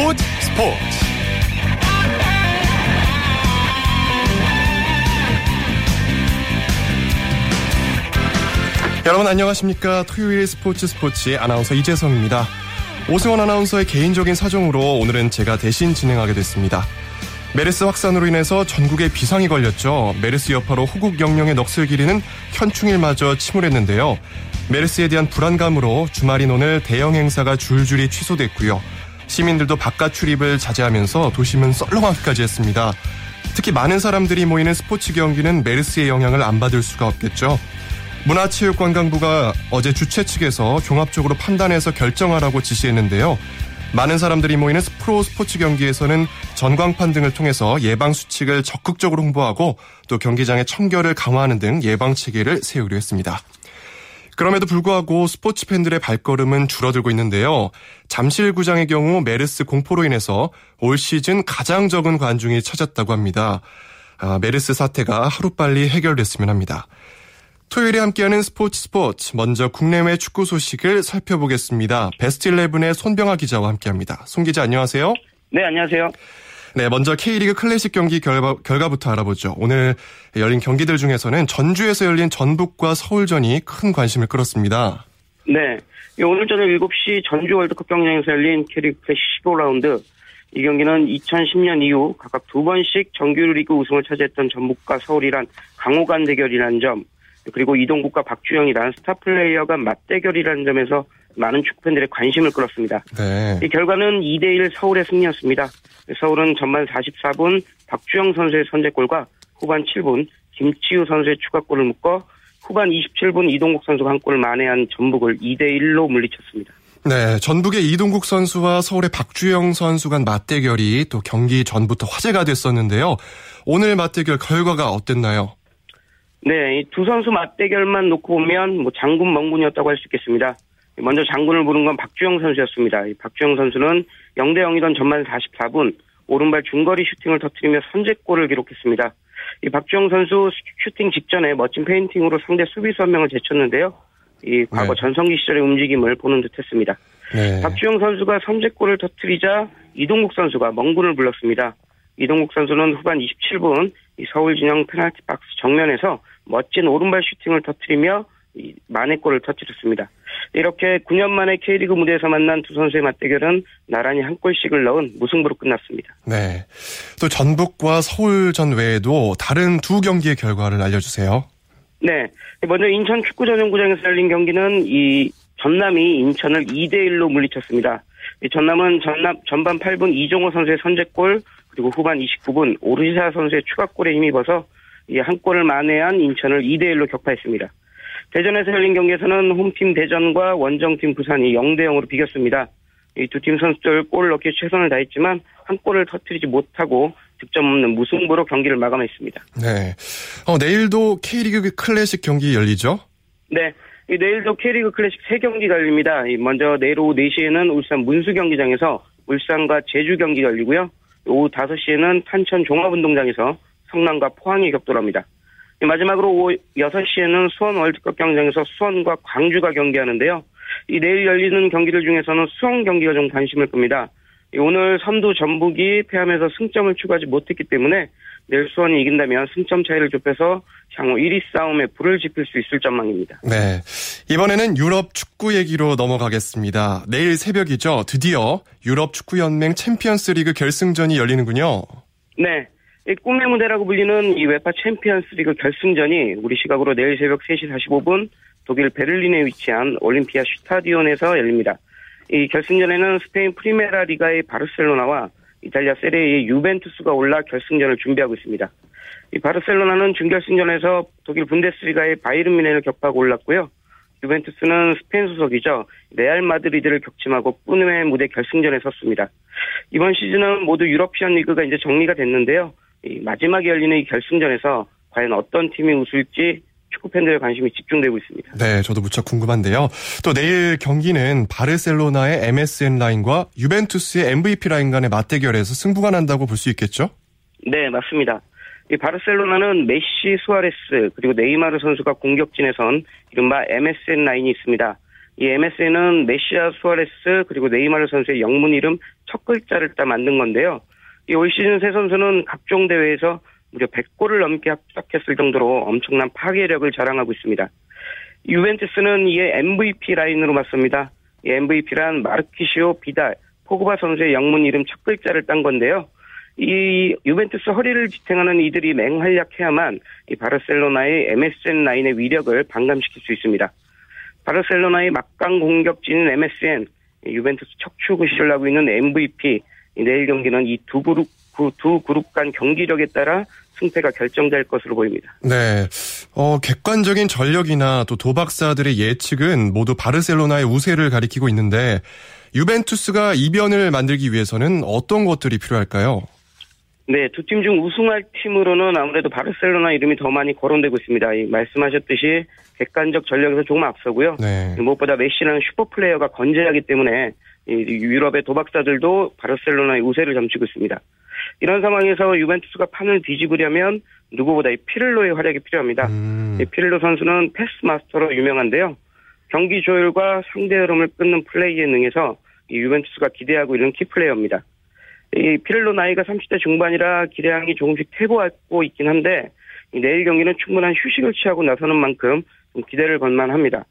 스포츠 스포츠 여러분 안녕하십니까 토요일 스포츠 스포츠의 아나운서 이재성입니다 오승원 아나운서의 개인적인 사정으로 오늘은 제가 대신 진행하게 됐습니다 메르스 확산으로 인해서 전국에 비상이 걸렸죠. 메르스 여파로 호국 영령의 넋을 기리는 현충일마저 침울했는데요. 메르스에 대한 불안감으로 주말인 오늘 대형 행사가 줄줄이 취소됐고요. 시민들도 바깥 출입을 자제하면서 도심은 썰렁하기까지 했습니다. 특히 많은 사람들이 모이는 스포츠 경기는 메르스의 영향을 안 받을 수가 없겠죠. 문화체육관광부가 어제 주최 측에서 종합적으로 판단해서 결정하라고 지시했는데요. 많은 사람들이 모이는 프로 스포츠 경기에서는 전광판 등을 통해서 예방 수칙을 적극적으로 홍보하고 또 경기장의 청결을 강화하는 등 예방 체계를 세우려 했습니다. 그럼에도 불구하고 스포츠 팬들의 발걸음은 줄어들고 있는데요. 잠실구장의 경우 메르스 공포로 인해서 올 시즌 가장 적은 관중이 찾았다고 합니다. 아, 메르스 사태가 하루빨리 해결됐으면 합니다. 토요일에 함께하는 스포츠 스포츠 먼저 국내외 축구 소식을 살펴보겠습니다. 베스트 11의 손병아 기자와 함께합니다. 손 기자 안녕하세요. 네 안녕하세요. 네 먼저 K리그 클래식 경기 결과, 결과부터 알아보죠. 오늘 열린 경기들 중에서는 전주에서 열린 전북과 서울전이 큰 관심을 끌었습니다. 네 오늘 저녁 7시 전주 월드컵 경기장에서 열린 K리그 클래식 15라운드 이 경기는 2010년 이후 각각 두 번씩 정규리그 우승을 차지했던 전북과 서울이란 강호간 대결이라는 점 그리고 이동국과 박주영이란 스타 플레이어가 맞대결이라는 점에서 많은 축구팬들의 관심을 끌었습니다. 네. 이 결과는 2대1 서울의 승리였습니다. 서울은 전반 44분 박주영 선수의 선제골과 후반 7분 김치우 선수의 추가골을 묶어 후반 27분 이동국 선수가 한 골을 만회한 전북을 2대1로 물리쳤습니다. 네, 전북의 이동국 선수와 서울의 박주영 선수 간 맞대결이 또 경기 전부터 화제가 됐었는데요. 오늘 맞대결 결과가 어땠나요? 네, 이 두 선수 맞대결만 놓고 보면 뭐 장군 멍군이었다고 할 수 있겠습니다. 먼저 장군을 부른 건 박주영 선수였습니다. 이 박주영 선수는 0대 0이던 전반 44분 오른발 중거리 슈팅을 터뜨리며 선제골을 기록했습니다. 이 박주영 선수 슈팅 직전에 멋진 페인팅으로 상대 수비수 한 명을 제쳤는데요. 이 과거 네. 전성기 시절의 움직임을 보는 듯했습니다. 네. 박주영 선수가 선제골을 터뜨리자 이동국 선수가 멍군을 불렀습니다. 이동국 선수는 후반 27분 서울 진영 페널티 박스 정면에서 멋진 오른발 슈팅을 터뜨리며 만회골을 터뜨렸습니다. 이렇게 9년 만에 K리그 무대에서 만난 두 선수의 맞대결은 나란히 한 골씩을 넣은 무승부로 끝났습니다. 네. 또 전북과 서울전 외에도 다른 두 경기의 결과를 알려주세요. 네. 먼저 인천 축구 전용구장에서 열린 경기는 이 전남이 인천을 2대 1로 물리쳤습니다. 전남은 전남, 전반 8분 이종호 선수의 선제골, 그리고 후반 29분 오르시사 선수의 추가골에 힘입어서 한 골을 만회한 인천을 2대 1로 격파했습니다. 대전에서 열린 경기에서는 홈팀 대전과 원정팀 부산이 0대 0으로 비겼습니다. 이 두 팀 선수들 골을 넣기 최선을 다했지만 한 골을 터뜨리지 못하고 득점 없는 무승부로 경기를 마감했습니다. 네. 어, 내일도 K리그 클래식 경기 열리죠? 네. 내일도 K리그 클래식 3경기가 열립니다. 먼저 내일 오후 4시에는 울산 문수 경기장에서 울산과 제주 경기 열리고요. 오후 5시에는 탄천 종합운동장에서 성남과 포항이 격돌합니다. 마지막으로 오후 6시에는 수원 월드컵 경기장에서 수원과 광주가 경기하는데요. 이 내일 열리는 경기들 중에서는 수원 경기가 좀 관심을 끕니다. 오늘 선두 전북이 패하면서 승점을 추가하지 못했기 때문에 내일 수원이 이긴다면 승점 차이를 좁혀서 향후 1위 싸움에 불을 지필 수 있을 전망입니다. 네. 이번에는 유럽 축구 얘기로 넘어가겠습니다. 내일 새벽이죠. 드디어 유럽 축구연맹 챔피언스 리그 결승전이 열리는군요. 네. 이 꿈의 무대라고 불리는 이 UEFA 챔피언스 리그 결승전이 우리 시각으로 내일 새벽 3시 45분 독일 베를린에 위치한 올림피아 슈타디온에서 열립니다. 이 결승전에는 스페인 프리메라 리가의 바르셀로나와 이탈리아 세리에의 유벤투스가 올라 결승전을 준비하고 있습니다. 이 바르셀로나는 준결승전에서 독일 분데스리가의 바이에른 뮌헨을 격파하고 올랐고요. 유벤투스는 스페인 소속이죠. 레알 마드리드를 격침하고 꿈의 무대 결승전에 섰습니다. 이번 시즌은 모두 European 리그가 이제 정리가 됐는데요. 마지막에 열리는 이 결승전에서 과연 어떤 팀이 웃을지 축구 팬들의 관심이 집중되고 있습니다. 네, 저도 무척 궁금한데요. 또 내일 경기는 바르셀로나의 MSN 라인과 유벤투스의 MVP 라인 간의 맞대결에서 승부가 난다고 볼 수 있겠죠? 네, 맞습니다. 이 바르셀로나는 메시, 수아레스 그리고 네이마르 선수가 공격진에 선 이른바 MSN 라인이 있습니다. 이 MSN은 메시와 수아레스 그리고 네이마르 선수의 영문 이름 첫 글자를 따 만든 건데요. 이 올 시즌 세 선수는 각종 대회에서 무려 100골을 넘게 합작했을 정도로 엄청난 파괴력을 자랑하고 있습니다. 유벤투스는 이에 MVP 라인으로 맞섭니다. 이 MVP란 마르키시오 비달, 포그바 선수의 영문 이름 첫 글자를 딴 건데요. 이 유벤투스 허리를 지탱하는 이들이 맹활약해야만 이 바르셀로나의 MSN 라인의 위력을 반감시킬 수 있습니다. 바르셀로나의 막강 공격진인 MSN, 유벤투스 척추 구실을 하고 있는 MVP, 내일 경기는 이 두 그룹 두 그룹 간 경기력에 따라 승패가 결정될 것으로 보입니다. 네. 어, 객관적인 전력이나 또 도박사들의 예측은 모두 바르셀로나의 우세를 가리키고 있는데 유벤투스가 이변을 만들기 위해서는 어떤 것들이 필요할까요? 네, 두 팀 중 우승할 팀으로는 아무래도 바르셀로나 이름이 더 많이 거론되고 있습니다. 이 말씀하셨듯이 객관적 전력에서 조금 앞서고요. 네. 무엇보다 메시라는 슈퍼 플레이어가 건재하기 때문에 유럽의 도박사들도 바르셀로나의 우세를 점치고 있습니다. 이런 상황에서 유벤투스가 판을 뒤집으려면 누구보다 이 피를로의 활약이 필요합니다. 음. 피를로 선수는 패스 마스터로 유명한데요. 경기 조율과 상대 흐름을 끊는 플레이에 능해서 이 유벤투스가 기대하고 있는 키플레이어입니다. 이 피를로 나이가 30대 중반이라 기량이 조금씩 퇴보하고 있긴 한데 내일 경기는 충분한 휴식을 취하고 나서는 만큼 기대를 건만합니다.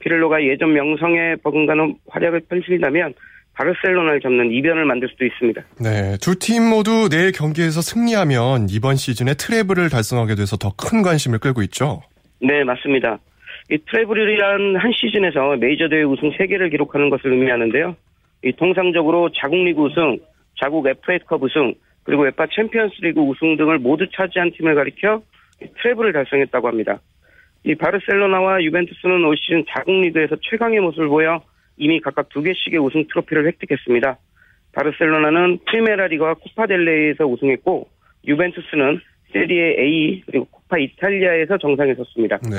피를로가 예전 명성에 버금가는 활약을 펼친다면 바르셀로나를 잡는 이변을 만들 수도 있습니다. 네, 두 팀 모두 내일 경기에서 승리하면 이번 시즌에 트래블을 달성하게 돼서 더 큰 관심을 끌고 있죠. 네, 맞습니다. 이 트래블이란 한 시즌에서 메이저 대회 우승 3개를 기록하는 것을 의미하는데요. 이 통상적으로 자국 리그 우승, 자국 FA컵 우승, 그리고 UEFA 챔피언스리그 우승 등을 모두 차지한 팀을 가리켜 트래블을 달성했다고 합니다. 이 바르셀로나와 유벤투스는 올 시즌 자국 리그에서 최강의 모습을 보여 이미 각각 두 개씩의 우승 트로피를 획득했습니다. 바르셀로나는 프리메라리가, 코파델레이에서 우승했고 유벤투스는 세리에 A 그리고 코파 이탈리아에서 정상에 섰습니다. 네.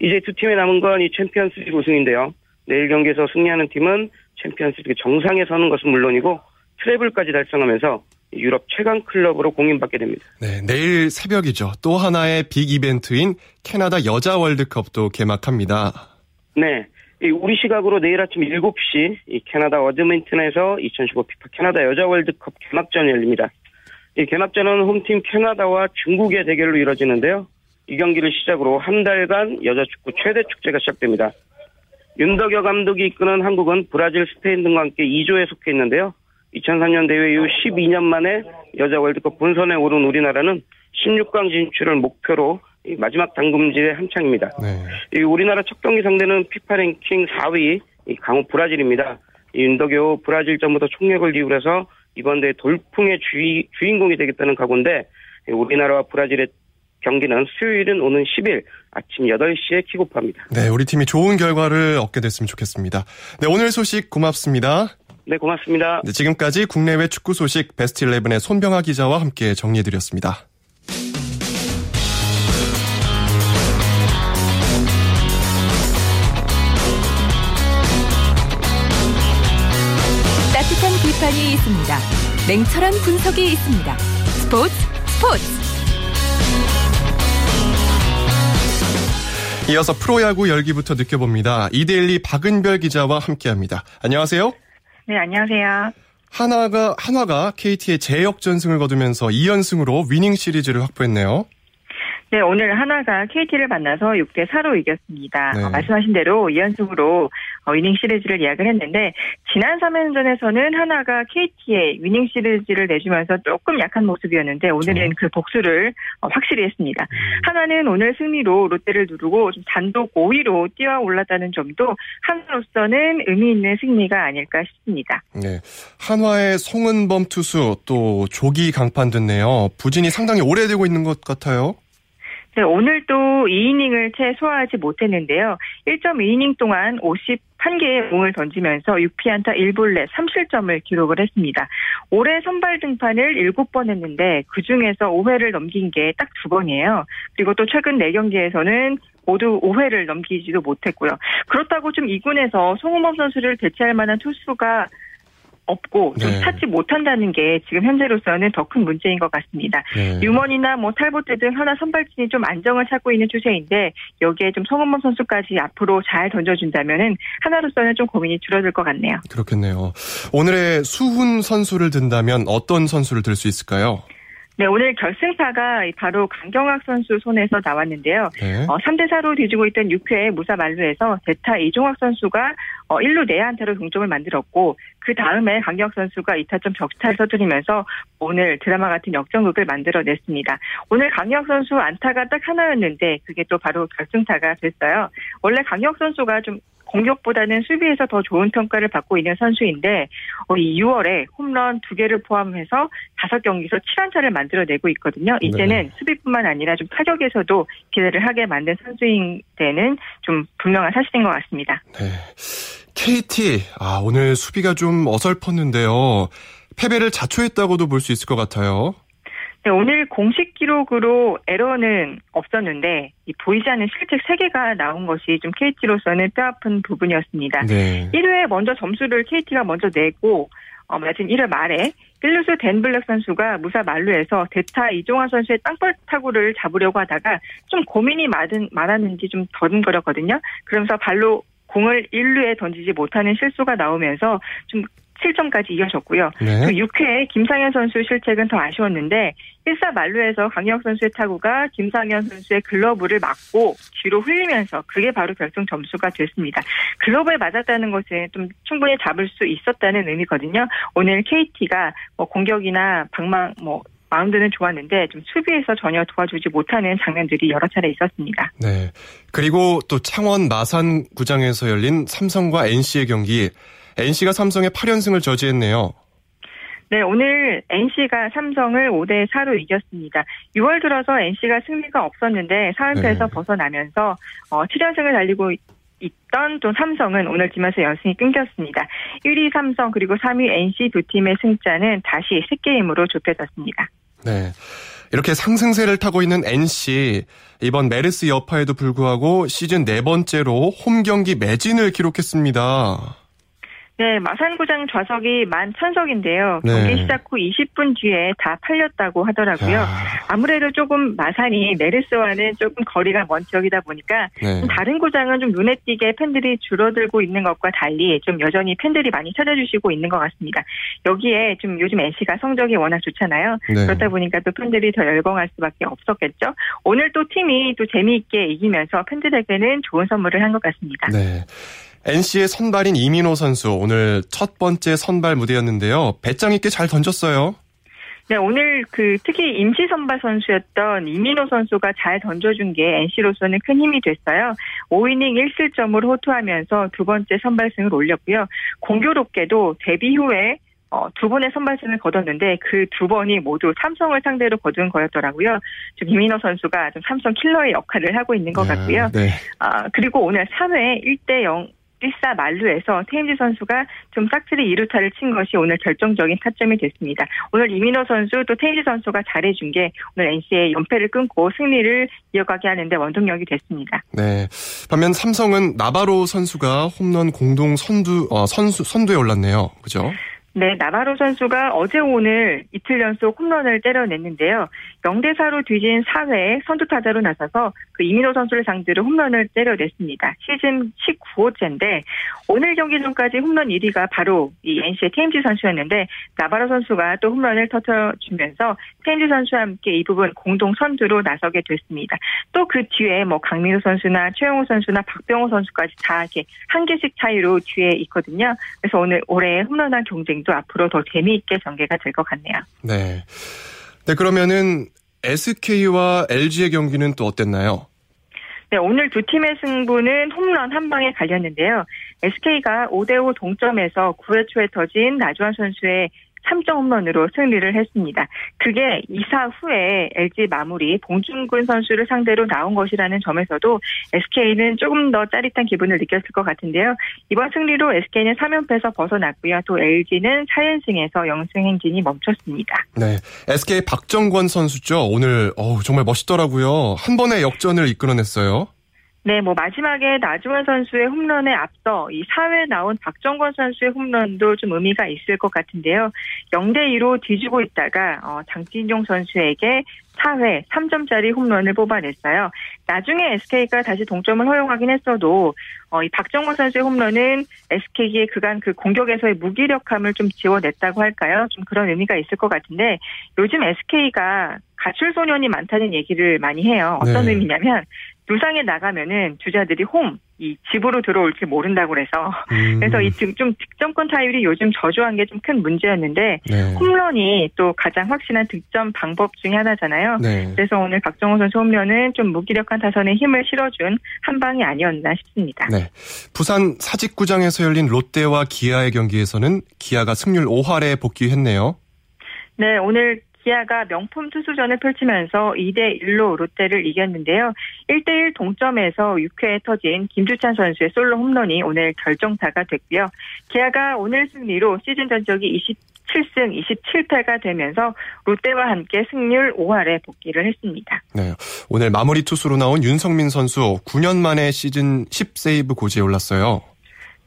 이제 두 팀에 남은 건 이 챔피언스리그 우승인데요. 내일 경기에서 승리하는 팀은 챔피언스리그 정상에 서는 것은 물론이고 트래블까지 달성하면서 유럽 최강 클럽으로 공인받게 됩니다. 네, 내일 새벽이죠. 또 하나의 빅 이벤트인 캐나다 여자 월드컵도 개막합니다. 네. 우리 시각으로 내일 아침 7시 이 캐나다 에드먼턴에서 2015 피파 캐나다 여자 월드컵 개막전이 열립니다. 이 개막전은 홈팀 캐나다와 중국의 대결로 이뤄지는데요. 이 경기를 시작으로 한 달간 여자 축구 최대 축제가 시작됩니다. 윤덕여 감독이 이끄는 한국은 브라질, 스페인 등과 함께 2조에 속해 있는데요. 2004년 대회 이후 12년 만에 여자 월드컵 본선에 오른 우리나라는 16강 진출을 목표로 마지막 당금질의 한창입니다. 네. 우리나라 첫 경기 상대는 피파 랭킹 4위 강호 브라질입니다. 윤덕여 브라질 전부터 총력을 기울여서 이번 대회 돌풍의 주의, 주인공이 되겠다는 각오인데 우리나라와 브라질의 경기는 수요일은 오는 10일 아침 8시에 킥오프합니다. 네, 우리 팀이 좋은 결과를 얻게 됐으면 좋겠습니다. 네, 오늘 소식 고맙습니다. 네, 고맙습니다. 네, 지금까지 국내외 축구 소식 베스트 11의 손병아 기자와 함께 정리해드렸습니다. 있습니다. 냉철한 분석이 있습니다. 스포츠 스포츠 이어서 프로야구 열기부터 느껴봅니다. 이데일리 박은별 기자와 함께합니다. 안녕하세요. 네, 안녕하세요. 한화가 한화가 KT의 재역전승을 거두면서 2연승으로 위닝 시리즈를 확보했네요. 네, 오늘 하나가 KT를 만나서 6대 4로 이겼습니다. 네. 어, 말씀하신 대로 2연승으로 어, 위닝 시리즈를 예약을 했는데 지난 3연전에서는 하나가 KT에 위닝 시리즈를 내주면서 조금 약한 모습이었는데 오늘은 그 복수를 어, 확실히 했습니다. 음. 하나는 오늘 승리로 롯데를 누르고 좀 단독 5위로 뛰어 올랐다는 점도 한화로서는 의미 있는 승리가 아닐까 싶습니다. 네, 한화의 송은범 투수 또 조기 강판 됐네요. 부진이 상당히 오래되고 있는 것 같아요. 네, 오늘도 2이닝을 채 소화하지 못했는데요. 1.2이닝 동안 51개의 공을 던지면서 6피안타 1볼넷 3실점을 기록을 했습니다. 올해 선발 등판을 7번 했는데 그중에서 5회를 넘긴 게딱두 번이에요. 그리고 또 최근 4경기에서는 모두 5회를 넘기지도 못했고요. 그렇다고 좀 2군에서 송우범 선수를 대체할 만한 투수가 없고 좀 네. 찾지 못한다는 게 지금 현재로서는 더 큰 문제인 것 같습니다. 네. 유먼이나 뭐 탈보트 등 하나 선발진이 좀 안정을 찾고 있는 추세인데 여기에 좀 성은범 선수까지 앞으로 잘 던져준다면은 하나로서는 좀 고민이 줄어들 것 같네요. 그렇겠네요. 오늘의 수훈 선수를 든다면 어떤 선수를 들 수 있을까요? 네, 오늘 결승타가 바로 강경학 선수 손에서 나왔는데요. 네. 어, 3대 4로 뒤지고 있던 6회 무사 만루에서 대타 이종학 선수가 어, 1루 내안타로 동점을 만들었고 그 다음에 강경학 선수가 2타점 적타를 터뜨리면서 오늘 드라마 같은 역전극을 만들어냈습니다. 오늘 강경학 선수 안타가 딱 하나였는데 그게 또 바로 결승타가 됐어요. 원래 강경학 선수가 좀 공격보다는 수비에서 더 좋은 평가를 받고 있는 선수인데 어, 이 6월에 홈런 2개를 포함해서 5경기에서 7안타를 만들어내고 있거든요. 이제는 네. 수비뿐만 아니라 좀 타격에서도 기대를 하게 만든 선수인 데는 좀 분명한 사실인 것 같습니다. 네. KT 아 오늘 수비가 좀 어설펐는데요. 패배를 자초했다고도 볼 수 있을 것 같아요. 네, 오늘 공식 기록으로 에러는 없었는데 보이지 않는 실책 3개가 나온 것이 좀 KT로서는 뼈아픈 부분이었습니다. 네. 1회에 먼저 점수를 KT가 먼저 내고 어, 맞은 1회 말에 1루수 댄 블랙 선수가 무사 만루에서 대타 이종환 선수의 땅볼 타구를 잡으려고 하다가 좀 고민이 많은, 많았는지 좀 더듬거렸거든요. 그러면서 발로 공을 1루에 던지지 못하는 실수가 나오면서 좀 7점까지 이어졌고요. 네. 그 6회에 김상현 선수 실책은 더 아쉬웠는데 1사 만루에서 강혁 선수의 타구가 김상현 선수의 글러브를 맞고 뒤로 흘리면서 그게 바로 결승 점수가 됐습니다. 글러브에 맞았다는 것은 좀 충분히 잡을 수 있었다는 의미거든요. 오늘 KT가 뭐 공격이나 방망 뭐 마운드는 좋았는데 좀 수비에서 전혀 도와주지 못하는 장면들이 여러 차례 있었습니다. 네. 그리고 또 창원 마산 구장에서 열린 삼성과 NC의 경기 NC가 삼성의 8연승을 저지했네요. 네, 오늘 NC가 삼성을 5대 4로 이겼습니다. 6월 들어서 NC가 승리가 없었는데 4연패에서 네. 벗어나면서 어, 7연승을 달리고 있던 또 삼성은 오늘 지면서 연승이 끊겼습니다. 1위 삼성 그리고 3위 NC 두 팀의 승자는 다시 3게임으로 좁혀졌습니다. 네. 이렇게 상승세를 타고 있는 NC 이번 메르스 여파에도 불구하고 시즌 네 번째로 홈 경기 매진을 기록했습니다. 네, 마산구장 좌석이 만 천석인데요. 네. 경기 시작 후 20분 뒤에 다 팔렸다고 하더라고요. 야. 아무래도 조금 마산이 메르스와는 조금 거리가 먼 지역이다 보니까 네. 다른 구장은 좀 눈에 띄게 팬들이 줄어들고 있는 것과 달리 좀 여전히 팬들이 많이 찾아주시고 있는 것 같습니다. 여기에 좀 요즘 NC가 성적이 워낙 좋잖아요. 네. 그렇다 보니까 또 팬들이 더 열광할 수밖에 없었겠죠. 오늘 또 팀이 또 재미있게 이기면서 팬들에게는 좋은 선물을 한 것 같습니다. 네. NC의 선발인 이민호 선수 오늘 첫 번째 선발 무대였는데요. 배짱 있게 잘 던졌어요. 네, 오늘 그 특히 임시 선발 선수였던 이민호 선수가 잘 던져준 게 NC로서는 큰 힘이 됐어요. 5이닝 1실점으로 호투하면서 두 번째 선발승을 올렸고요. 공교롭게도 데뷔 후에 어, 두 번의 선발승을 거뒀는데 그 두 번이 모두 삼성을 상대로 거둔 거였더라고요. 좀 이민호 선수가 좀 삼성 킬러의 역할을 하고 있는 것 아, 같고요. 네. 아, 그리고 오늘 3회 1대 0 1사 만루에서 테임즈 선수가 좀 싹쓸이 2루타를 친 것이 오늘 결정적인 타점이 됐습니다. 오늘 이민호 선수 또 테임즈 선수가 잘해준 게 오늘 NC의 연패를 끊고 승리를 이어가게 하는데 원동력이 됐습니다. 네. 반면 삼성은 나바로 선수가 홈런 공동 선두 어, 선수 선두에 올랐네요. 그죠? 네, 나바로 선수가 어제 오늘 이틀 연속 홈런을 때려냈는데요. 0대4로 뒤진 4회에 선두타자로 나서서 그 이민호 선수를 상대로 홈런을 때려냈습니다. 시즌 19호째인데 오늘 경기 전까지 홈런 1위가 바로 이 NC의 테임즈 선수였는데 나바로 선수가 또 홈런을 터트려주면서 테임즈 선수와 함께 이 부분 공동 선두로 나서게 됐습니다. 또 그 뒤에 뭐 강민호 선수나 최영호 선수나 박병호 선수까지 다 이렇게 한 개씩 차이로 뒤에 있거든요. 그래서 오늘 올해 홈런한 경쟁도 앞으로 더 재미있게 전개가 될 것 같네요. 네. 네, 그러면은 SK와 LG의 경기는 또 어땠나요? 네, 오늘 두 팀의 승부는 홈런 한 방에 갈렸는데요. SK가 5대5 동점에서 9회 초에 터진 나주환 선수의 3점 홈런으로 승리를 했습니다. 그게 이사 후에 LG 마무리 봉준근 선수를 상대로 나온 것이라는 점에서도 SK는 조금 더 짜릿한 기분을 느꼈을 것 같은데요. 이번 승리로 SK는 3연패에서 벗어났고요. 또 LG는 4연승에서 영승 행진이 멈췄습니다. 네, SK 박정권 선수죠. 오늘 어우, 정말 멋있더라고요. 한 번의 역전을 이끌어냈어요. 네, 뭐 마지막에 나주원 선수의 홈런에 앞서 이 4회 나온 박정권 선수의 홈런도 좀 의미가 있을 것 같은데요. 0대 2로 뒤지고 있다가 어, 장진용 선수에게 4회 3점짜리 홈런을 뽑아냈어요. 나중에 SK가 다시 동점을 허용하긴 했어도 어, 이 박정권 선수의 홈런은 SK의 그간 그 공격에서의 무기력함을 좀 지워냈다고 할까요? 좀 그런 의미가 있을 것 같은데 요즘 SK가 가출 소년이 많다는 얘기를 많이 해요. 어떤 네. 의미냐면 두상에 나가면은 주자들이 홈, 이 집으로 들어올지 모른다고 그래서 음. 그래서 이 좀 득점권 타율이 요즘 저조한 게 좀 큰 문제였는데 네. 홈런이 또 가장 확실한 득점 방법 중에 하나잖아요. 네. 그래서 오늘 박정호 선수 홈런은 좀 무기력한 타선에 힘을 실어준 한 방이 아니었나 싶습니다. 네. 부산 사직구장에서 열린 롯데와 기아의 경기에서는 기아가 승률 5할에 복귀했네요. 네, 오늘 기아가 명품 투수전을 펼치면서 2대 1로 롯데를 이겼는데요. 1대 1 동점에서 6회에 터진 김주찬 선수의 솔로 홈런이 오늘 결정타가 됐고요. 기아가 오늘 승리로 시즌 전적이 27승 27패가 되면서 롯데와 함께 승률 5할에 복귀를 했습니다. 네. 오늘 마무리 투수로 나온 윤성민 선수 9년 만에 시즌 10세이브 고지에 올랐어요.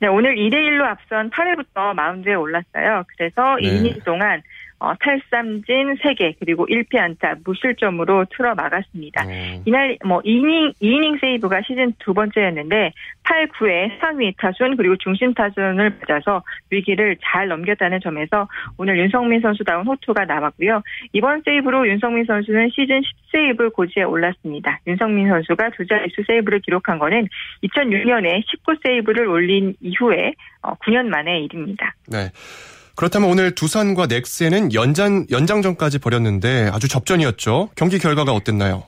네, 오늘 2대 1로 앞선 8회부터 마운드에 올랐어요. 그래서 네. 2이닝 동안 어, 탈삼진 3개 그리고 1피 안타 무실점으로 틀어 막았습니다. 네. 이날 뭐 2이닝 2이닝 세이브가 시즌 두 번째였는데 8, 9회 상위 타순 그리고 중심 타순을 맞아서 위기를 잘 넘겼다는 점에서 오늘 윤성민 선수다운 호투가 남았고요. 이번 세이브로 윤성민 선수는 시즌 10세이브 고지에 올랐습니다. 윤성민 선수가 두 자릿수 세이브를 기록한 거는 2006년에 19세이브를 올린 이후에 9년 어, 만의 일입니다. 네. 그렇다면 오늘 두산과 넥센은 연장 연장전까지 벌였는데 아주 접전이었죠. 경기 결과가 어땠나요?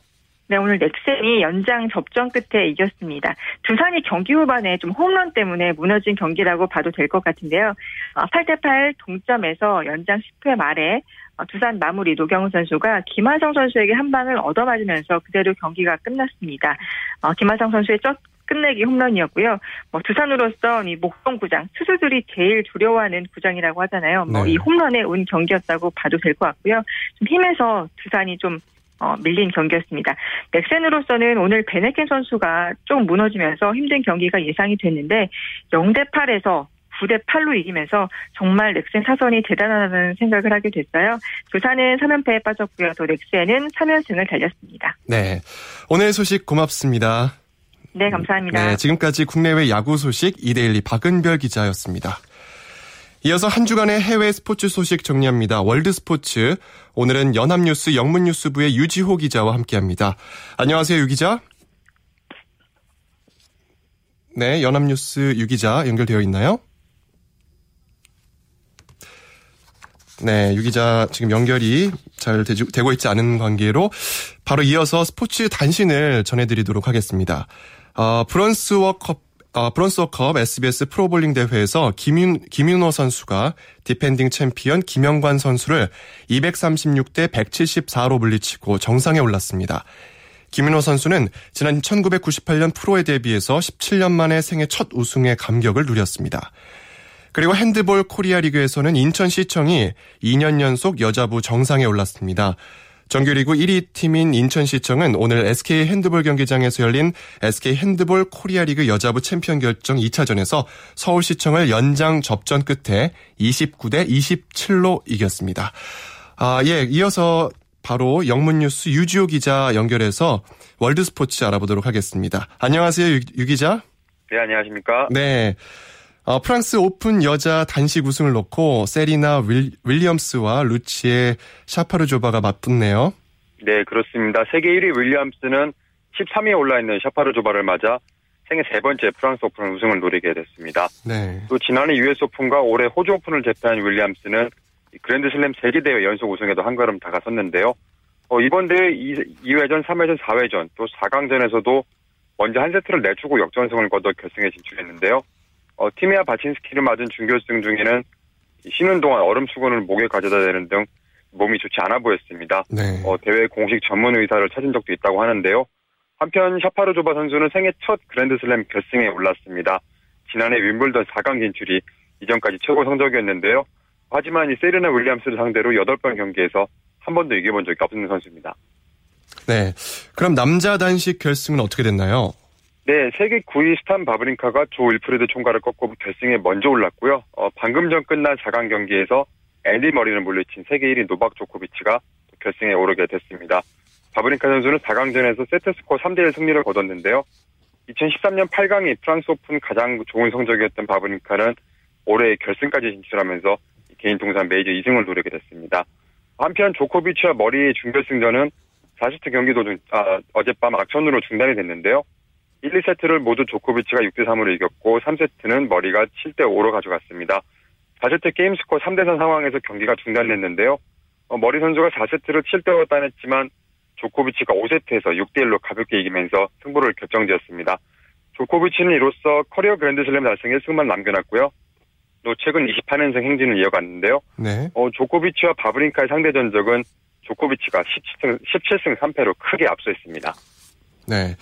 네, 오늘 넥센이 연장 접전 끝에 이겼습니다. 두산이 경기 후반에 좀 홈런 때문에 무너진 경기라고 봐도 될 것 같은데요. 8대8 어, 동점에서 연장 10회 말에 어, 두산 마무리 노경우 선수가 김하성 선수에게 한 방을 얻어맞으면서 그대로 경기가 끝났습니다. 어, 김하성 선수의 첫 끝내기 홈런이었고요. 뭐 두산으로서 이 목동 구장 투수들이 제일 두려워하는 구장이라고 하잖아요. 뭐이 네. 홈런에 운 경기였다고 봐도 될 것 같고요. 좀 힘에서 두산이 좀 어, 밀린 경기였습니다. 넥센으로서는 오늘 베네켄 선수가 좀 무너지면서 힘든 경기가 예상이 됐는데 0대 8에서 9대 8로 이기면서 정말 넥센 타선이 대단하다는 생각을 하게 됐어요. 두산은 3연패에 빠졌고요. 또 넥센은 3연승을 달렸습니다. 네. 오늘 소식 고맙습니다. 네, 감사합니다. 네, 지금까지 국내외 야구 소식 이데일리 박은별 기자였습니다. 이어서 한 주간의 해외 스포츠 소식 정리합니다. 월드 스포츠. 오늘은 연합뉴스 영문뉴스부의 유지호 기자와 함께합니다. 안녕하세요, 유 기자. 네, 연합뉴스 유 기자 연결되어 있나요? 네, 유 기자 지금 연결이 잘 되고 있지 않은 관계로 바로 이어서 스포츠 단신을 전해드리도록 하겠습니다. 어, 브런스윅컵 어, 브런스윅컵 SBS 프로볼링 대회에서 김윤, 김윤호 선수가 디펜딩 챔피언 김영관 선수를 236대 174로 물리치고 정상에 올랐습니다. 김윤호 선수는 지난 1998년 프로에 데뷔해서 17년 만에 생애 첫 우승의 감격을 누렸습니다. 그리고 핸드볼 코리아 리그에서는 인천시청이 2년 연속 여자부 정상에 올랐습니다. 정규리그 1위 팀인 인천시청은 오늘 SK 핸드볼 경기장에서 열린 SK 핸드볼 코리아리그 여자부 챔피언 결정 2차전에서 서울시청을 연장 접전 끝에 29대 27로 이겼습니다. 아, 예, 이어서 바로 영문뉴스 유지호 기자 연결해서 월드스포츠 알아보도록 하겠습니다. 안녕하세요, 유, 유 기자. 네, 안녕하십니까. 네. 어, 프랑스 오픈 여자 단식 우승을 놓고 세리나 윌, 윌리엄스와 루치에 샤파르조바가 맞붙네요. 네, 그렇습니다. 세계 1위 윌리엄스는 13위에 올라있는 샤파르조바를 맞아 생애 세 번째 프랑스 오픈 우승을 노리게 됐습니다. 네. 또 지난해 US 오픈과 올해 호주 오픈을 제패한 윌리엄스는 그랜드슬램 세계 대회 연속 우승에도 한 걸음 다가섰는데요. 어, 이번 대회 2회전, 3회전, 4회전 또 4강전에서도 먼저 한 세트를 내주고 역전승을 거둬 결승에 진출했는데요. 어, 티미아 바친스키를 맞은 준결승 중에는 쉬는 동안 얼음 수건을 목에 가져다 대는 등 몸이 좋지 않아 보였습니다. 네. 어, 대회 공식 전문 의사를 찾은 적도 있다고 하는데요. 한편 샤파르조바 선수는 생애 첫 그랜드슬램 결승에 올랐습니다. 지난해 윈블던 4강 진출이 이전까지 최고 성적이었는데요. 하지만 이 세르나 윌리엄스를 상대로 8번 경기에서 한 번도 이겨본 적이 없는 선수입니다. 네. 그럼 남자 단식 결승은 어떻게 됐나요? 네, 세계 9위 스탄 바브린카가 조 윌프리드 총가를 꺾고 결승에 먼저 올랐고요. 어, 방금 전 끝난 4강 경기에서 앤디 머리를 물리친 세계 1위 노박 조코비치가 결승에 오르게 됐습니다. 바브린카 선수는 4강전에서 세트스코어 3대1 승리를 거뒀는데요. 2013년 8강이 프랑스 오픈 가장 좋은 성적이었던 바브린카는 올해 결승까지 진출하면서 개인 통산 메이저 2승을 노리게 됐습니다. 한편 조코비치와 머리의 준결승전은 4세트 경기 도중 아, 어젯밤 악천후로 중단이 됐는데요. 1, 2세트를 모두 조코비치가 6대 3으로 이겼고 3세트는 머리가 7대 5로 가져갔습니다. 4세트 게임 스코어 3대 3 상황에서 경기가 중단됐는데요. 어, 머리 선수가 4세트를 7대 5로 따냈지만 조코비치가 5세트에서 6대 1로 가볍게 이기면서 승부를 결정지었습니다. 조코비치는 이로써 커리어 그랜드슬램 달성에 1승만 남겨놨고요. 또 최근 28년생 행진을 이어갔는데요. 네. 어, 조코비치와 바브린카의 상대 전적은 조코비치가 17승, 17승 3패로 크게 앞서있습니다. 네.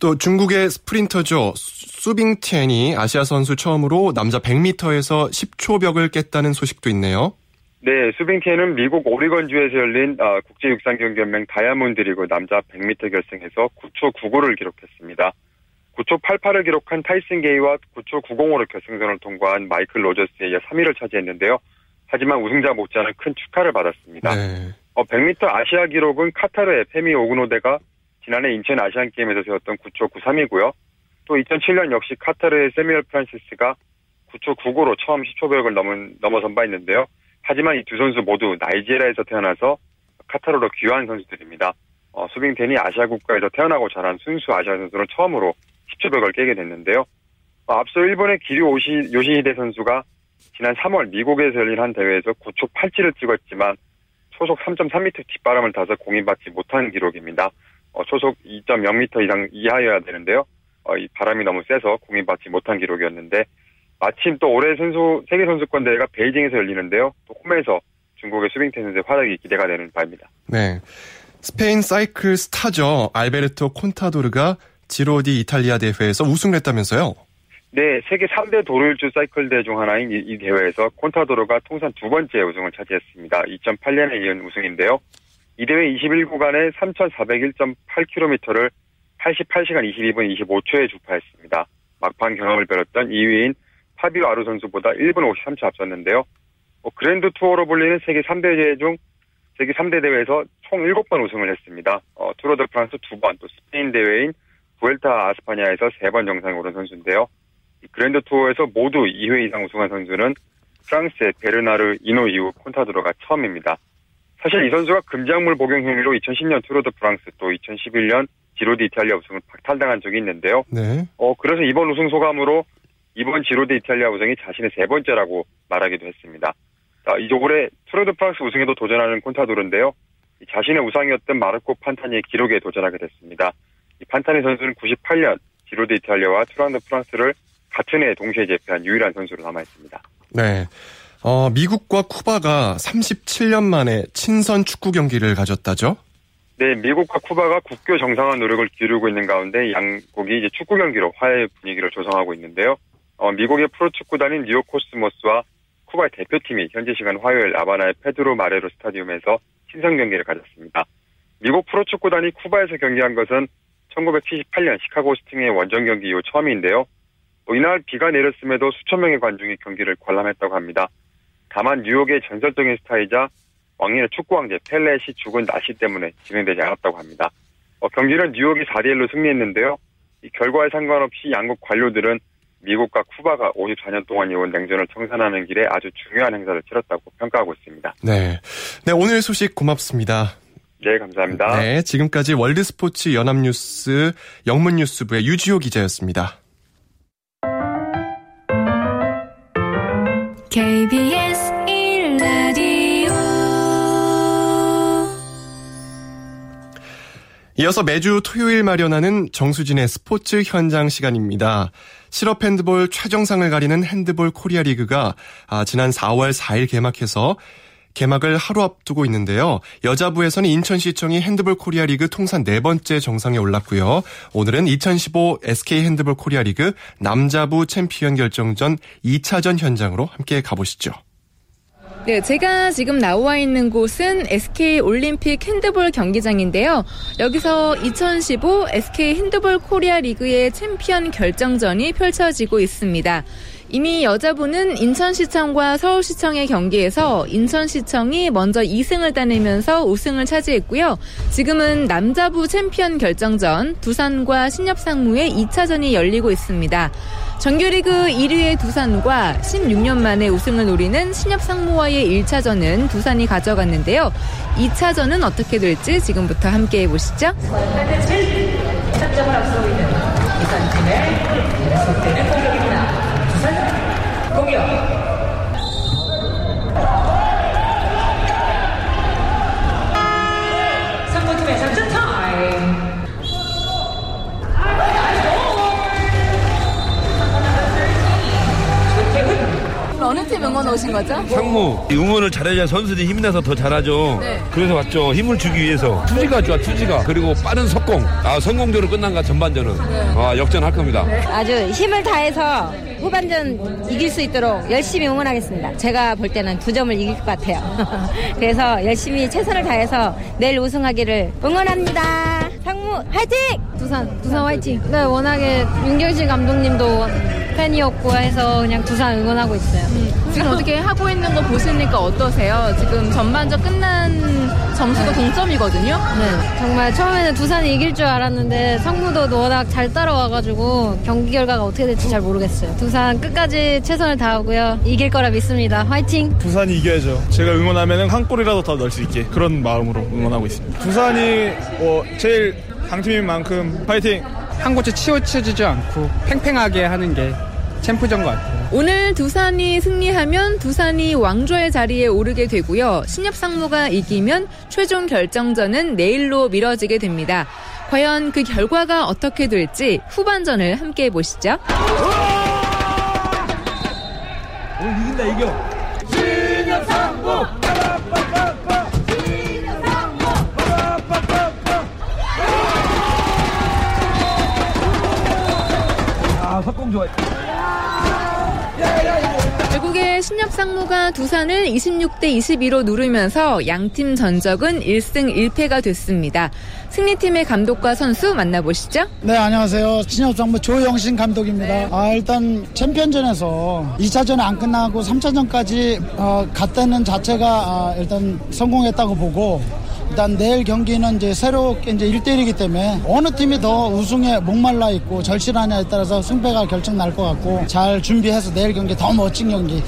또 중국의 스프린터죠. 수빙티엔이 아시아 선수 처음으로 남자 100m에서 10초 벽을 깼다는 소식도 있네요. 네, 수빙티엔은 미국 오리건주에서 열린 어, 국제육상경기연맹 다이아몬드 리그 남자 100m 결승에서 9초 99를 기록했습니다. 9초 88을 기록한 타이슨 게이와 9초 90으로 결승선을 통과한 마이클 로저스에 이어 3위를 차지했는데요. 하지만 우승자 못지않은 큰 축하를 받았습니다. 네. 어, 100m 아시아 기록은 카타르의 페미 오그노데가 지난해 인천 아시안 게임에서 세웠던 9초 93이고요. 또 2007년 역시 카타르의 새뮤얼 프란시스가 9초 99로 처음 10초 벽을 넘은, 넘어선 바 있는데요. 하지만 이 두 선수 모두 나이지리아에서 태어나서 카타르로 귀화한 선수들입니다. 어, 수빙텐이 아시아 국가에서 태어나고 자란 순수 아시아 선수로 처음으로 10초 벽을 깨게 됐는데요. 어, 앞서 일본의 기류 오시, 요시히데 선수가 지난 3월 미국에서 열린 한 대회에서 9초 8치를 찍었지만 초속 3.3m 뒷바람을 타서 공인받지 못한 기록입니다. 어, 초속 2.0m 이상 이하여야 되는데요. 어, 이 바람이 너무 세서 공인받지 못한 기록이었는데 마침 또 올해 선수 세계 선수권 대회가 베이징에서 열리는데요. 또 홈에서 중국의 수빙 테니스의 활약이 기대가 되는 바입니다. 네. 스페인 사이클 스타죠. 알베르토 콘타도르가 지로디 이탈리아 대회에서 우승을 했다면서요? 네, 세계 3대 도로일주 사이클 대회 중 하나인 이, 이 대회에서 콘타도르가 통산 두 번째 우승을 차지했습니다. 2008년에 이은 우승인데요. 이 대회 21구간에 3,401.8km를 88시간 22분 25초에 주파했습니다. 막판 경험을 벼렸던 2위인 파비오 아루 선수보다 1분 53초 앞섰는데요. 뭐 그랜드 투어로 불리는 세계 3대 대회 중 세계 3대 대회에서 총 7번 우승을 했습니다. 어, 투르 드 프랑스 2번, 또 스페인 대회인 부엘타 아 에스파냐에서 3번 정상에 오른 선수인데요. 그랜드 투어에서 모두 2회 이상 우승한 선수는 프랑스의 베르나르 이노 이후 콘타도르가 처음입니다. 사실 이 선수가 금지약물 복용 행위로 2010년 투르 드 프랑스 또 2011년 지로 드 이탈리아 우승을 박탈당한 적이 있는데요. 네. 어 그래서 이번 우승 소감으로 이번 지로 드 이탈리아 우승이 자신의 세 번째라고 말하기도 했습니다. 자, 올해 투르 드 프랑스 우승에도 도전하는 콘타도르인데요. 자신의 우상이었던 마르코 판타니의 기록에 도전하게 됐습니다. 이 판타니 선수는 98년 지로 드 이탈리아와 투르 드 프랑스를 같은 해에 동시에 제패한 유일한 선수로 남아 있습니다. 네. 어, 미국과 쿠바가 37년 만에 친선 축구 경기를 가졌다죠? 네, 미국과 쿠바가 국교 정상화 노력을 기울이고 있는 가운데 양국이 이제 축구 경기로 화해 분위기를 조성하고 있는데요. 어, 미국의 프로축구단인 뉴욕 코스모스와 쿠바의 대표팀이 현지 시간 화요일 아바나의 페드로 마레로 스타디움에서 친선 경기를 가졌습니다. 미국 프로축구단이 쿠바에서 경기한 것은 1978년 시카고 스팅의 원정 경기 이후 처음인데요. 이날 비가 내렸음에도 수천 명의 관중이 경기를 관람했다고 합니다. 다만 뉴욕의 전설적인 스타이자 왕년의 축구 황제 펠레의 시축은 날씨 때문에 진행되지 않았다고 합니다. 어, 경기는 뉴욕이 4대 1로 승리했는데요. 이 결과에 상관없이 양국 관료들은 미국과 쿠바가 54년 동안 이어온 냉전을 청산하는 길에 아주 중요한 행사를 치렀다고 평가하고 있습니다. 네. 네, 오늘 소식 고맙습니다. 네, 감사합니다. 네, 지금까지 월드스포츠 연합뉴스 영문뉴스부의 유지호 기자였습니다. KBS 1라디오 이어서 매주 토요일 마련하는 정수진의 스포츠 현장 시간입니다. 실업 핸드볼 최정상을 가리는 핸드볼 코리아 리그가 아, 지난 4월 4일 개막해서 폐막을 하루 앞두고 있는데요. 여자부에서는 인천시청이 핸드볼 코리아 리그 통산 네 번째 정상에 올랐고요. 오늘은 2015 SK 핸드볼 코리아 리그 남자부 챔피언 결정전 2차전 현장으로 함께 가보시죠. 네, 제가 지금 나와 있는 곳은 SK 올림픽 핸드볼 경기장인데요. 여기서 2015 SK 핸드볼 코리아 리그의 챔피언 결정전이 펼쳐지고 있습니다. 이미 여자부는 인천시청과 서울시청의 경기에서 인천시청이 먼저 2승을 따내면서 우승을 차지했고요. 지금은 남자부 챔피언 결정전 두산과 신협상무의 2차전이 열리고 있습니다. 정규리그 1위의 두산과 16년 만에 우승을 노리는 신협상무와의 1차전은 두산이 가져갔는데요. 2차전은 어떻게 될지 지금부터 함께 해보시죠. 현재 7점을 앞서고 있는 두산팀의 공격입니다. 공격. 상무팀의 작전 타임. 어느 팀 응원 오신 거죠? 상무 응원을 잘해야 선수들이 힘이 나서 더 잘하죠. 네. 그래서 왔죠. 힘을 주기 위해서 투지가 좋아 투지가 그리고 빠른 속공. 아 성공적으로 끝난가 전반전은 네. 아 역전할 겁니다. 네. 아주 힘을 다해서 후반전 이길 수 있도록 열심히 응원하겠습니다. 제가 볼 때는 두 점을 이길 것 같아요. 그래서 열심히 최선을 다해서 내일 우승하기를 응원합니다. 상무 화이팅! 두산 두산 화이팅. 네 워낙에 윤경실 감독님도 팬이었고 해서 그냥 두산 응원하고 있어요. 음, 지금 어떻게 하고 있는 거 보시니까 어떠세요? 지금 전반전 끝난 점수도 동점이거든요. 네, 정말 처음에는 두산이 이길 줄 알았는데 성무도 워낙 잘 따라와가지고 경기 결과가 어떻게 될지 잘 모르겠어요. 두산 끝까지 최선을 다하고요. 이길 거라 믿습니다. 화이팅! 두산이 이겨야죠. 제가 응원하면 한 골이라도 더 넣을 수 있게 그런 마음으로 응원하고 있습니다. 두산이 뭐 제일 강팀인 만큼 화이팅! 한 곳에 치우쳐지지 않고 팽팽하게 하는 게 챔프전 것 같아요. 오늘 두산이 승리하면 두산이 왕조의 자리에 오르게 되고요. 신협 상무가 이기면 최종 결정전은 내일로 미뤄지게 됩니다. 과연 그 결과가 어떻게 될지 후반전을 함께 보시죠. 오늘 이긴다 이겨. 신협 상무 석공 좋아. 결국에 신협 상무가 두산을 26대 22로 누르면서 양팀 전적은 1승 1패가 됐습니다. 승리팀의 감독과 선수 만나보시죠. 네, 안녕하세요. 신협 상무 조영신 감독입니다. 아, 일단 챔피언전에서 2차전이 안 끝나고 3차전까지 어, 갔다는 자체가 아, 일단 성공했다고 보고 일단 내일 경기는 이제 새롭게 이제 1대1이기 때문에 어느 팀이 더 우승에 목말라 있고 절실하냐에 따라서 승패가 결정 날 것 같고 잘 준비해서 내일 경기 더 멋진 경기 어,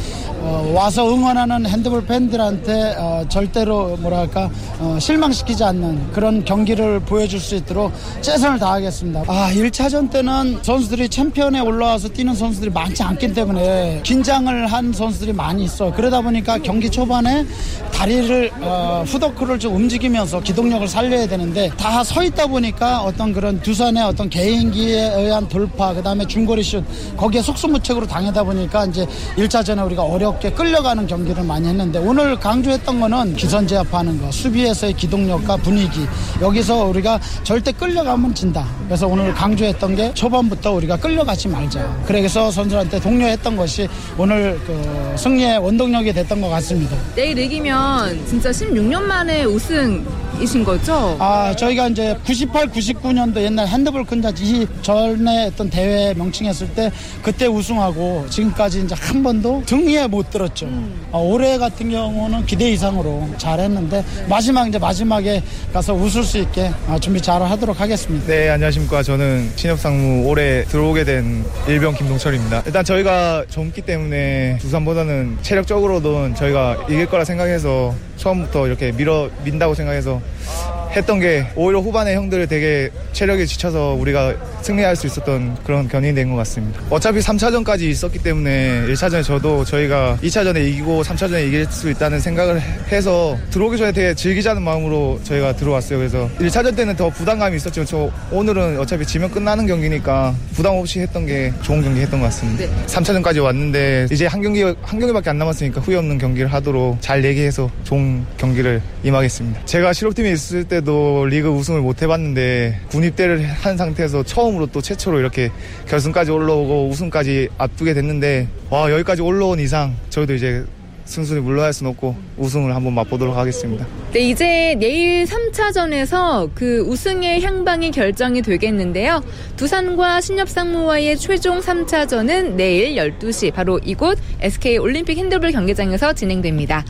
와서 응원하는 핸드볼 팬들한테 어, 절대로 뭐랄까 어, 실망시키지 않는 그런 경기를 보여줄 수 있도록 최선을 다하겠습니다. 아 1차전 때는 선수들이 챔피언에 올라와서 뛰는 선수들이 많지 않기 때문에 긴장을 한 선수들이 많이 있어. 그러다 보니까 경기 초반에 다리를 어, 후더크를 좀 움직이면서 기동력을 살려야 되는데 다 서 있다 보니까 어떤 그런 두산의 어떤 개인기에 의한 돌파 그다음에 중거리 슛 거기에 속수무책으로 당하다 보니까 이제 1차전에 우리가 어렵게 끌려가는 경기를 많이 했는데 오늘 강조했던 거는 기선 제압하는 거 수비에서의 기동력과 분위기. 여기서 우리가 절대 끌려가면 진다. 그래서 오늘 강조했던 게 초반부터 우리가 끌려가지 말자. 그래서 선수한테 독려했던 것이 오늘 그 승리의 원동력이 됐던 것 같습니다. 내일 이기면 진짜 16년 만에 우승 이신 거죠? 아, 저희가 이제 98, 99년도 옛날 핸드볼 큰자지 전에 어떤 대회 명칭했을 때 그때 우승하고 지금까지 이제 한 번도 등위에 못 들었죠. 음. 아, 올해 같은 경우는 기대 이상으로 잘했는데 마지막 이제 마지막에 가서 웃을 수 있게 아, 준비 잘 하도록 하겠습니다. 네, 안녕하십니까. 저는 신협상무 올해 들어오게 된 일병 김동철입니다. 일단 저희가 젊기 때문에 두산보다는 체력적으로도 저희가 이길 거라 생각해서 처음부터 이렇게 밀어 민다고 생각해서 啊 했던 게 오히려 후반에 형들 되게 체력이 지쳐서 우리가 승리할 수 있었던 그런 견인이 된 것 같습니다. 어차피 3차전까지 있었기 때문에 1차전에 저도 저희가 2차전에 이기고 3차전에 이길 수 있다는 생각을 해서 들어오기 전에 되게 즐기자는 마음으로 저희가 들어왔어요. 그래서 1차전 때는 더 부담감이 있었지만 저 오늘은 어차피 지면 끝나는 경기니까 부담 없이 했던 게 좋은 경기 했던 것 같습니다. 네. 3차전까지 왔는데 이제 한 경기 한 경기밖에 안 남았으니까 후회 없는 경기를 하도록 잘 얘기해서 좋은 경기를 임하겠습니다. 제가 실업팀에 있을 때 때도 리그 우승을 못 해봤는데 군입대를 한 상태에서 처음으로 또 최초로 이렇게 결승까지 올라오고 우승까지 앞두게 됐는데 와 여기까지 올라온 이상 저희도 이제 순순히 물러날 수는 없고 우승을 한번 맛보도록 하겠습니다. 네, 이제 내일 3차전에서 그 우승의 향방이 결정이 되겠는데요. 두산과 신협상무와의 최종 3차전은 내일 12시 바로 이곳 SK 올림픽 핸드볼 경기장에서 진행됩니다.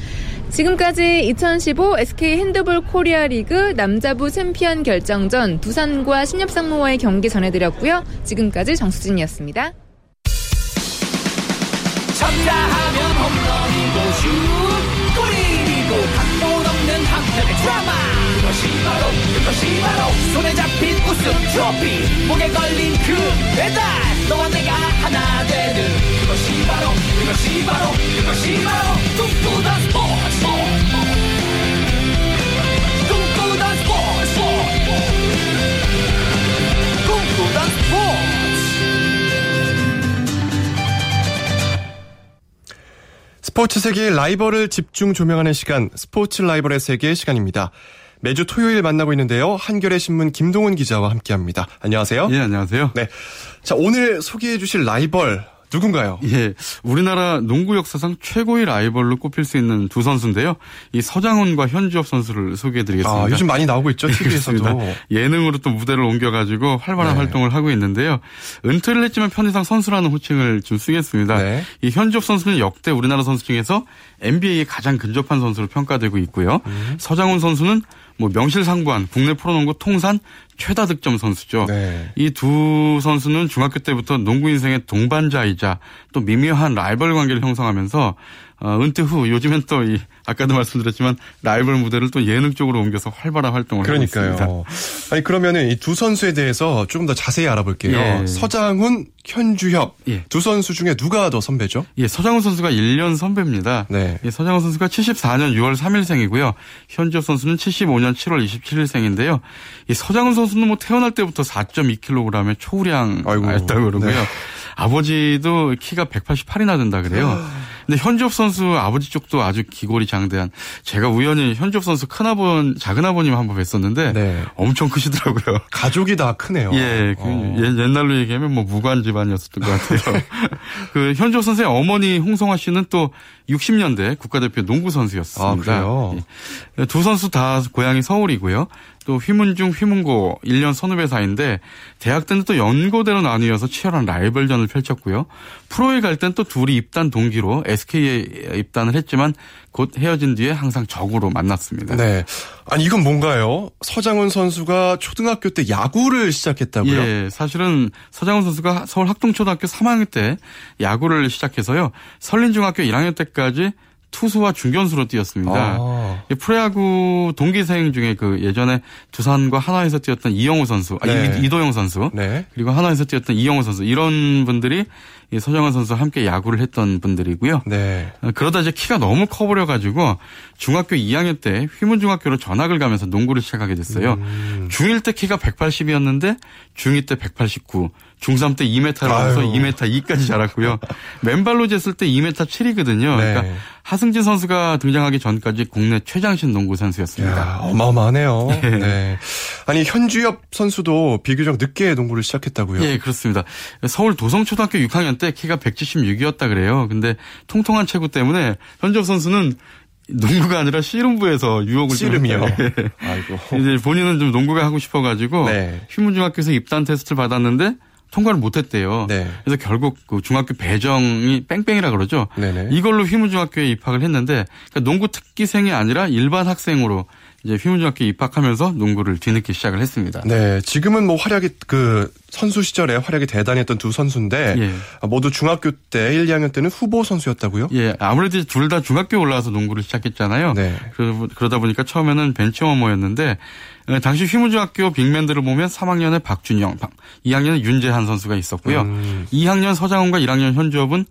지금까지 2015 SK 핸드볼 코리아 리그 남자부 챔피언 결정전 두산과 신협상무와의 경기 전해드렸고요. 지금까지 정수진이었습니다. 그것이 바로 걸린 그 바로 그것이 바로 그것이 스포츠 세계의 라이벌을 집중 조명하는 시간, 스포츠 라이벌의 세계 시간입니다. 매주 토요일 만나고 있는데요. 한겨레 신문 김동훈 기자와 함께합니다. 안녕하세요. 예, 안녕하세요. 네. 자, 오늘 소개해 주실 라이벌 누군가요? 예. 우리나라 농구 역사상 최고의 라이벌로 꼽힐 수 있는 두 선수인데요. 이 서장훈과 현주엽 선수를 소개해 드리겠습니다. 아, 요즘 많이 나오고 있죠. TV에서도. 예능으로 또 무대를 옮겨 가지고 활발한 네. 활동을 하고 있는데요. 은퇴를 했지만 편의상 선수라는 호칭을 좀 쓰겠습니다. 네. 이 현주엽 선수는 역대 우리나라 선수 중에서 NBA에 가장 근접한 선수로 평가되고 있고요. 음. 서장훈 선수는 뭐 명실상부한 국내 프로농구 통산 최다 득점 선수죠. 네. 이두 선수는 중학교 때부터 농구 인생의 동반자이자 또 미묘한 라이벌 관계를 형성하면서 어, 은퇴 후 요즘엔 또 이 아까도 말씀드렸지만 라이벌 무대를 또 예능 쪽으로 옮겨서 활발한 활동을 그러니까요. 하고 있습니다. 아니 그러면은 이 두 선수에 대해서 조금 더 자세히 알아볼게요. 예. 서장훈, 현주협 예. 두 선수 중에 누가 더 선배죠? 예, 서장훈 선수가 1년 선배입니다. 네. 예, 서장훈 선수가 74년 6월 3일생이고요. 현주협 선수는 75년 7월 27일생인데요. 이 서장훈 선수 는 뭐 태어날 때부터 4.2kg의 초우량이었다고 그러고요. 네. 아버지도 키가 188이나 된다 그래요. 근데 현주엽 선수 아버지 쪽도 아주 기골이 장대한 제가 우연히 현주엽 선수 큰아버 작은 아버님 한 번 뵀었는데 네. 엄청 크시더라고요. 가족이 다 크네요. 예, 그 어. 옛날로 얘기하면 뭐 무관 집안이었던 것 같아요. 그 현주엽 선수의 어머니 홍성화 씨는 또 60년대 국가대표 농구 선수였습니다. 아, 예. 두 선수 다 고향이 서울이고요. 또 휘문중 휘문고 1년 선후배 사이인데 대학 때는 또 연고대로 나뉘어서 치열한 라이벌전을 펼쳤고요. 프로에 갈 땐 또 둘이 입단 동기로 SK에 입단을 했지만 곧 헤어진 뒤에 항상 적으로 만났습니다. 네. 아니 이건 뭔가요? 서장훈 선수가 초등학교 때 야구를 시작했다고요? 예. 사실은 서장훈 선수가 서울 학동초등학교 3학년 때 야구를 시작해서요. 설린중학교 1학년 때까지 투수와 중견수로 뛰었습니다. 아. 프로야구 동기생 중에 그 예전에 두산과 하나에서 뛰었던 이영호 선수, 아, 네. 아, 이도영 선수, 네. 그리고 하나에서 뛰었던 이영호 선수 이런 분들이 서정환 선수와 함께 야구를 했던 분들이고요. 네. 어, 그러다 이제 키가 너무 커버려 가지고 중학교 2학년 때 휘문중학교로 전학을 가면서 농구를 시작하게 됐어요. 음. 중1 때 키가 180이었는데 중2 때 189, 중3 때 2m를 와서 2m 2까지 자랐고요. 맨발로 쟀을 때 2m 7이거든요. 네. 그러니까 하승진 선수가 등장하기 전까지 국내 최장신 농구 선수였습니다. 야, 어마어마하네요. 네. 네. 아니 현주엽 선수도 비교적 늦게 농구를 시작했다고요? 예, 그렇습니다. 서울 도성초등학교 6학년 때 키가 176이었다 그래요. 근데 통통한 체구 때문에 현주엽 선수는 농구가 아니라 씨름부에서 유혹을 씨름이요. 네. 아이고. 이제 본인은 좀 농구가 하고 싶어가지고 네. 휘문중학교에서 입단 테스트를 받았는데 통과를 못했대요. 네. 그래서 결국 그 중학교 배정이 뺑뺑이라 그러죠. 네네. 이걸로 휘문중학교에 입학을 했는데 그러니까 농구 특기생이 아니라 일반 학생으로 이제 휘문중학교 입학하면서 농구를 뒤늦게 시작을 했습니다. 네, 지금은 뭐 활약이 그 선수 시절에 활약이 대단했던 두 선수인데 예. 모두 중학교 때 1, 2학년 때는 후보 선수였다고요? 예, 아무래도 둘 다 중학교 올라와서 농구를 시작했잖아요. 네. 그러다 보니까 처음에는 벤치 워머였는데 어, 당시 휘문중학교 빅맨들을 보면 3학년에 박준영, 2학년에 윤재한 선수가 있었고요. 음. 2학년 서장훈과 1학년 현주업은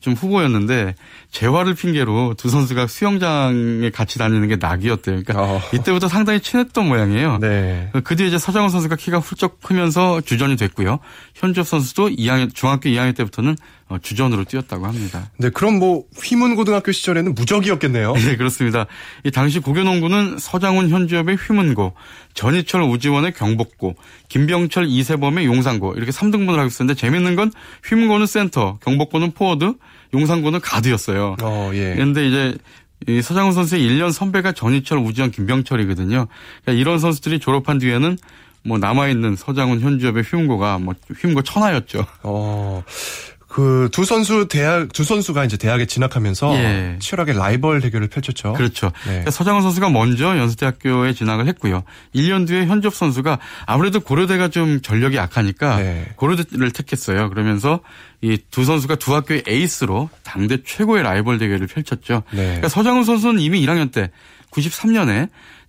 좀 후보였는데 재활을 핑계로 두 선수가 수영장에 같이 다니는 게 낙이었대요. 그러니까 어. 이때부터 상당히 친했던 모양이에요. 네. 그 뒤에 이제 서장훈 선수가 키가 훌쩍 크면서 주전이 됐고요. 현주엽 선수도 2학년 중학교 2학년 때부터는 어, 주전으로 뛰었다고 합니다. 네, 그럼 뭐 휘문 고등학교 시절에는 무적이었겠네요. 네, 그렇습니다. 이 당시 고교농구는 서장훈 현주엽의 휘문고, 전희철 우지원의 경복고, 김병철 이세범의 용산고 이렇게 3등분을 하고 있었는데 재밌는 건 휘문고는 센터, 경복고는 포워드, 용산고는 가드였어요. 어, 예. 그런데 이제 이 서장훈 선수의 1년 선배가 전희철, 우지원, 김병철이거든요. 그러니까 이런 선수들이 졸업한 뒤에는 뭐 남아있는 서장훈, 현주엽의 휘문고가 뭐 휘문고 천하였죠. 어. 그 두 선수 대학 두 선수가 이제 대학에 진학하면서 예. 치열하게 라이벌 대결을 펼쳤죠. 그렇죠. 네. 그러니까 서장훈 선수가 먼저 연세대학교에 진학을 했고요. 1년 뒤에 현접 선수가 아무래도 고려대가 좀 전력이 약하니까 네. 고려대를 택했어요. 그러면서 이 두 선수가 두 학교의 에이스로 당대 최고의 라이벌 대결을 펼쳤죠. 네. 그러니까 서장훈 선수는 이미 1학년 때 93년에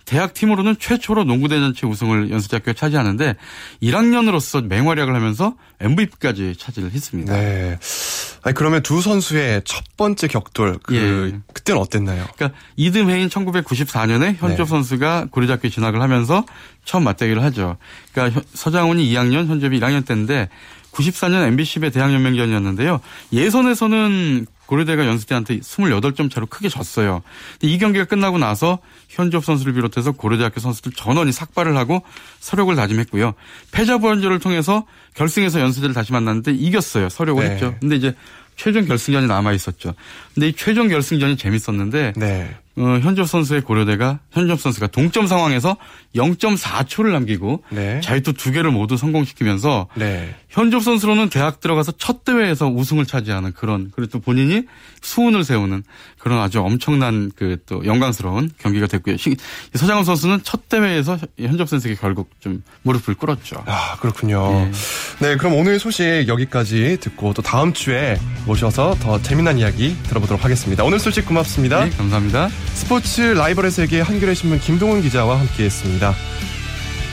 대학 팀으로는 최초로 농구 대잔치 우승을 연수대학교에 차지하는데 1학년으로서 맹활약을 하면서 MVP까지 차지를 했습니다. 네. 아니 그러면 두 선수의 첫 번째 격돌 그 예. 그때는 어땠나요? 그러니까 이듬해인 1994년에 현조 네. 선수가 고려대학교에 진학을 하면서 처음 맞대결을 하죠. 그러니까 서장훈이 2학년, 현접이 1학년 때인데 94년 MBC배 대학연맹전이었는데요. 예선에서는 고려대가 연수대한테 28점 차로 크게 졌어요. 이 경기가 끝나고 나서 현지업 선수를 비롯해서 고려대학교 선수들 전원이 삭발을 하고 서력을 다짐했고요. 패자 부활전을 통해서 결승에서 연수대를 다시 만났는데 이겼어요. 서력을 네. 했죠. 근데 이제 최종 결승전이 남아 있었죠. 근데 이 최종 결승전이 재밌었는데 네. 어, 현접 선수의 고려대가 현접 선수가 동점 상황에서 0.4초를 남기고 네. 자유투 두 개를 모두 성공시키면서 네. 현접 선수로는 대학 들어가서 첫 대회에서 우승을 차지하는 그런 그리고 또 본인이 수훈을 세우는 그런 아주 엄청난 그 또 영광스러운 경기가 됐고요. 서장훈 선수는 첫 대회에서 현접 선수에게 결국 좀 무릎을 꿇었죠. 아 그렇군요. 네. 네, 그럼 오늘 소식 여기까지 듣고 또 다음 주에 모셔서 더 재미난 이야기 들어보도록 하겠습니다. 오늘 소식 고맙습니다. 네, 감사합니다. 스포츠 라이벌의 세계 한겨레 신문 김동훈 기자와 함께했습니다.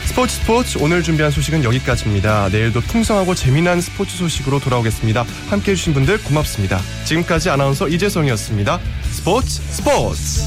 스포츠 스포츠 오늘 준비한 소식은 여기까지입니다. 내일도 풍성하고 재미난 스포츠 소식으로 돌아오겠습니다. 함께 해주신 분들 고맙습니다. 지금까지 아나운서 이재성이었습니다. 스포츠 스포츠